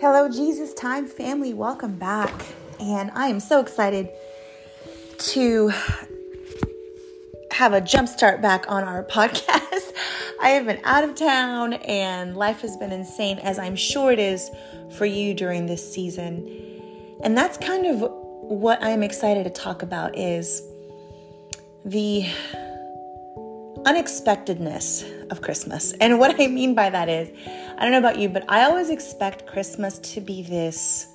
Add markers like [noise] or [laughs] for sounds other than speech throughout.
Hello, Jesus Time family. Welcome back. And I am so excited to have a jump start back on our [laughs] podcast. I have been out of town and life has been insane, as I'm sure it is for you during this season. And that's kind of what I'm excited to talk about is the unexpectedness of Christmas. And what I mean by that is, I don't know about you, but I always expect Christmas to be this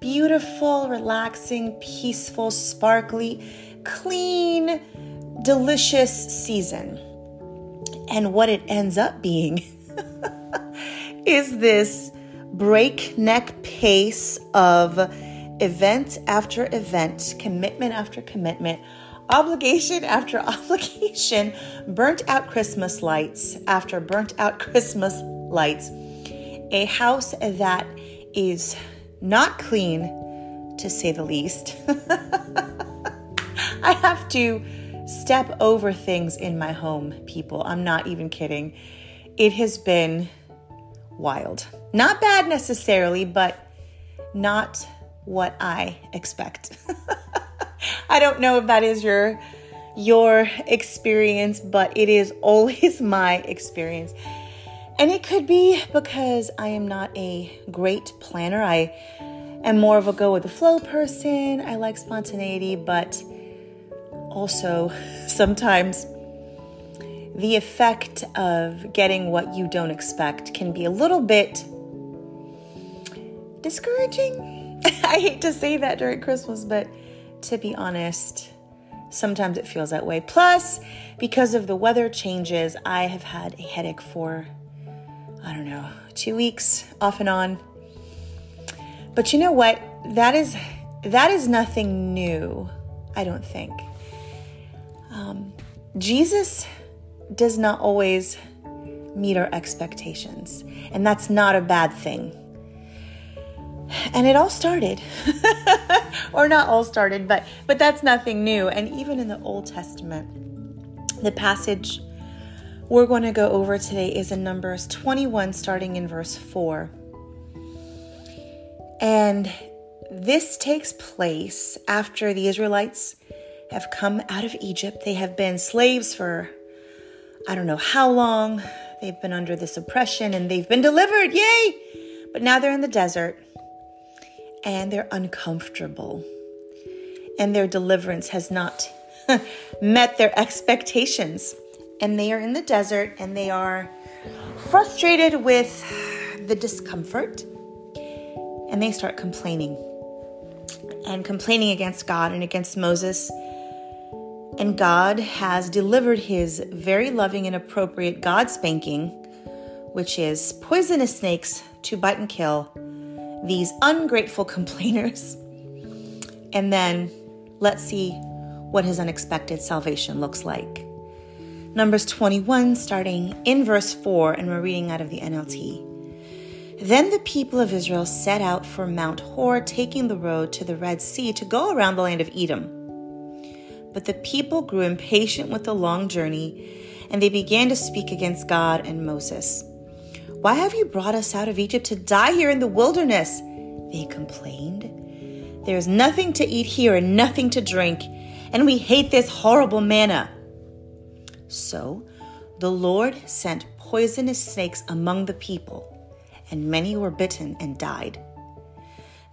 beautiful, relaxing, peaceful, sparkly, clean, delicious season. And what it ends up being [laughs] is this breakneck pace of event after event, commitment after commitment, obligation after [laughs] obligation, burnt out Christmas lights after burnt out Christmas lights, a house that is not clean, to say the least. [laughs] I have to step over things in my home, people. I'm not even kidding. It has been wild. Not bad necessarily, but not what I expect. [laughs] I don't know if that is your your experience, but it is always [laughs] my experience. And it could be because I am not a great planner. I am more of a go with the flow person. I like spontaneity, but also [laughs] sometimes the effect of getting what you don't expect can be a little bit discouraging. [laughs] I hate to say that during Christmas, but to be honest, sometimes it feels that way. Plus, because of the weather changes, I have had a headache for, I don't know, two weeks off and on. But you know what? That is that is nothing new, I don't think. Um, Jesus does not always meet our expectations, and that's not a bad thing. And it all started, [laughs] [laughs] or not all started, but but that's nothing new. And even in the Old Testament, the passage we're going to go over today is in Numbers 21, starting in verse 4. And this takes place after the Israelites have come out of Egypt. They have been slaves for I don't know how long. They've been under this oppression and they've been delivered. Yay! But now they're in the desert and they're uncomfortable. And their deliverance has not [laughs] met their expectations. And they are in the desert and they are frustrated with the discomfort. And they start complaining and complaining against God and against Moses. And God has delivered his very loving and appropriate God spanking, which is poisonous snakes to bite and kill these ungrateful [laughs] complainers. And then let's see what his unexpected salvation looks like. Numbers 21, starting in verse 4, and we're reading out of the NLT. Then the people of Israel set out for Mount Hor, taking the road to the Red Sea to go around the land of Edom. But the people grew impatient with the long journey, and they began to speak against God and Moses. Why have you brought us out of Egypt to die here in the wilderness? They complained. There is nothing to eat here and nothing to drink, and we hate this horrible manna. So the Lord sent poisonous snakes among the people, and many were bitten and died.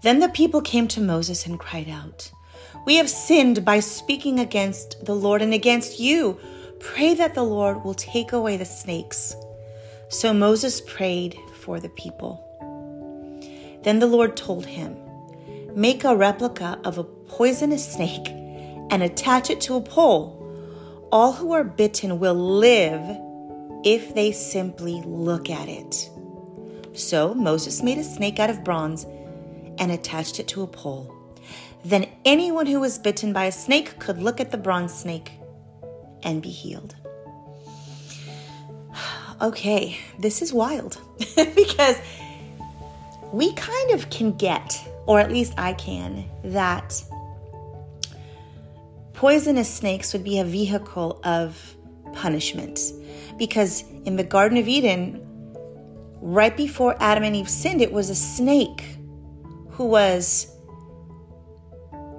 Then the people came to Moses and cried out, We have sinned by speaking against the Lord and against you. Pray that the Lord will take away the snakes. So Moses prayed for the people. Then the Lord told him, Make a replica of a poisonous snake and attach it to a pole. All who are bitten will live if they simply look at it. So Moses made a snake out of bronze and attached it to a pole. Then anyone who was bitten by a snake could look at the bronze snake and be healed okay, this is wild [laughs] because we kind of can get, or at least I can, that poisonous snakes would be a vehicle of punishment. Because in the Garden of Eden, right before Adam and Eve sinned, it was a snake who was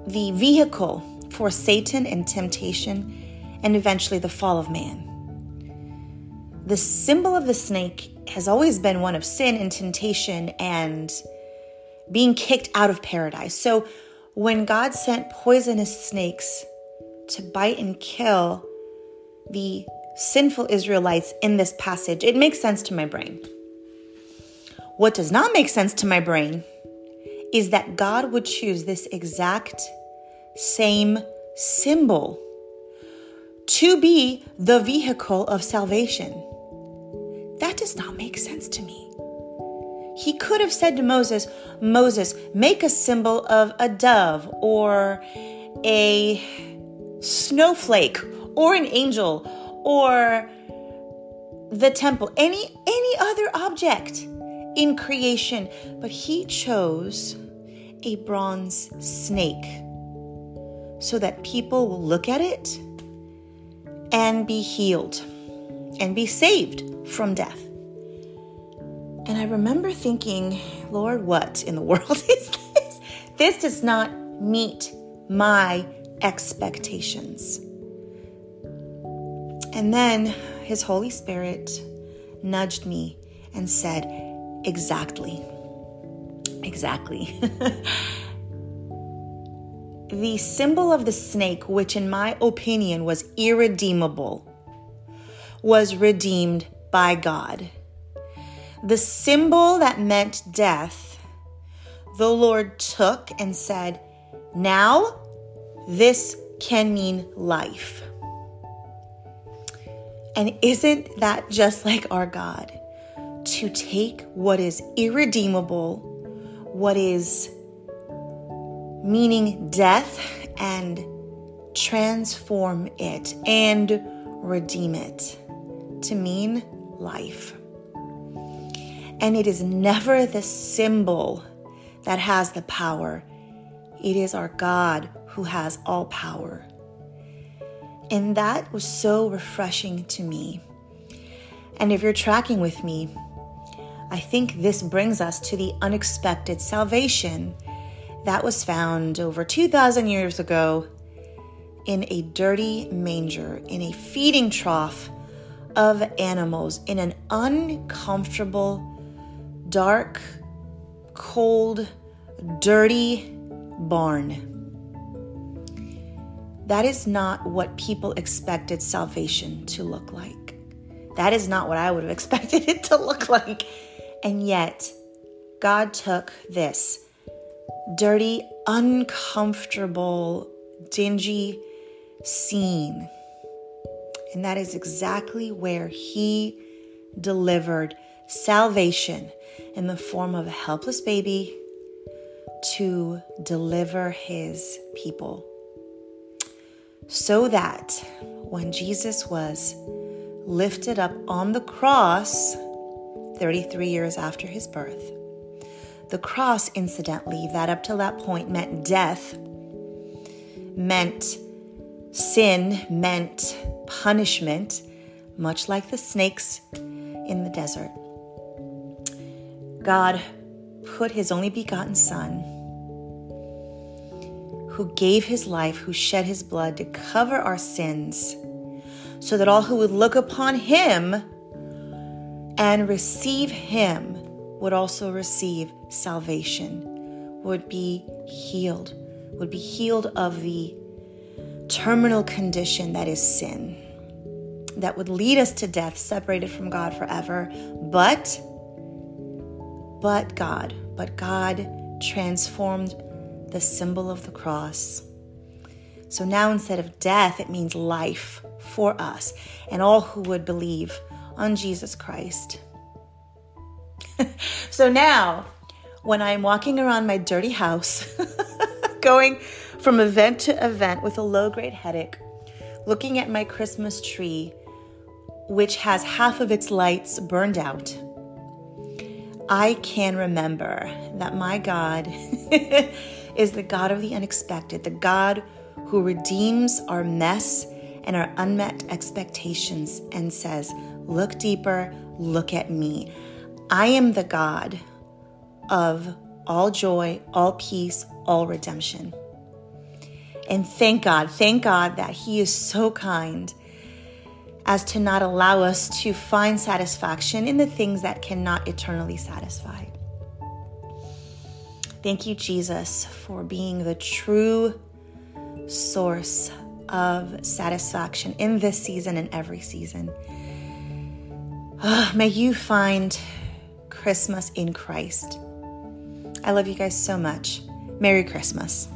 the vehicle for Satan and temptation and eventually the fall of man. The symbol of the snake has always been one of sin and temptation and being kicked out of paradise. So when God sent poisonous snakes to bite and kill the sinful Israelites in this passage, it makes sense to my brain. What does not make sense to my brain is that God would choose this exact same symbol to be the vehicle of salvation. That does not make sense to me. He could have said to Moses, Moses, make a symbol of a dove or a snowflake or an angel or the temple, any any other object in creation, but he chose a bronze snake so that people will look at it and be healed and be saved from death. And I remember thinking, Lord, what in the [laughs] world is this? This does not meet my expectations. And then his Holy Spirit nudged me and said, Exactly. Exactly. [laughs] the symbol of the snake, which in my opinion was irredeemable, was redeemed by God. The symbol that meant death, the Lord took and said, Now this can mean life. And isn't that just like our God? To take what is irredeemable, what is meaning death, and transform it and redeem it to mean life. And it is never the symbol that has the power, it is our God who has all power. And that was so refreshing to me. And if you're tracking with me, I think this brings us to the unexpected salvation that was found over 2,000 years ago in a dirty manger, in a feeding trough of animals, in an uncomfortable, dark, cold, dirty barn. That is not what people expected salvation to look like. That is not what I would have [laughs] expected it to look like. And yet, God took this dirty, uncomfortable, dingy scene. And that is exactly where He delivered salvation in the form of a helpless baby to deliver His people. So that when Jesus was lifted up on the cross, 33 years after his birth, the cross, incidentally, that up till that point meant death, meant sin, meant punishment, much like the snakes in the desert. God put his only begotten Son, who gave his life, who shed his blood to cover our sins, so that all who would look upon him and receive him would also receive salvation, would be healed, would be healed of the terminal condition that is sin, that would lead us to death, separated from God forever. But, but God, but God transformed the symbol of the cross. So now instead of death, it means life for us and all who would believe on Jesus Christ. [laughs] so now, when I'm walking around my dirty house, [laughs] going from event to event with a low grade headache, looking at my Christmas tree, which has half of its lights burned out, I can remember that my God [laughs] is the God of the unexpected, the God who redeems our mess and our unmet expectations and says, Look deeper, look at me. I am the God of all joy, all peace, all redemption. And thank God, thank God that He is so kind as to not allow us to find satisfaction in the things that cannot eternally satisfy. Thank you, Jesus, for being the true source of satisfaction in this season and every season. Oh, may you find Christmas in Christ. I love you guys so much. Merry Christmas.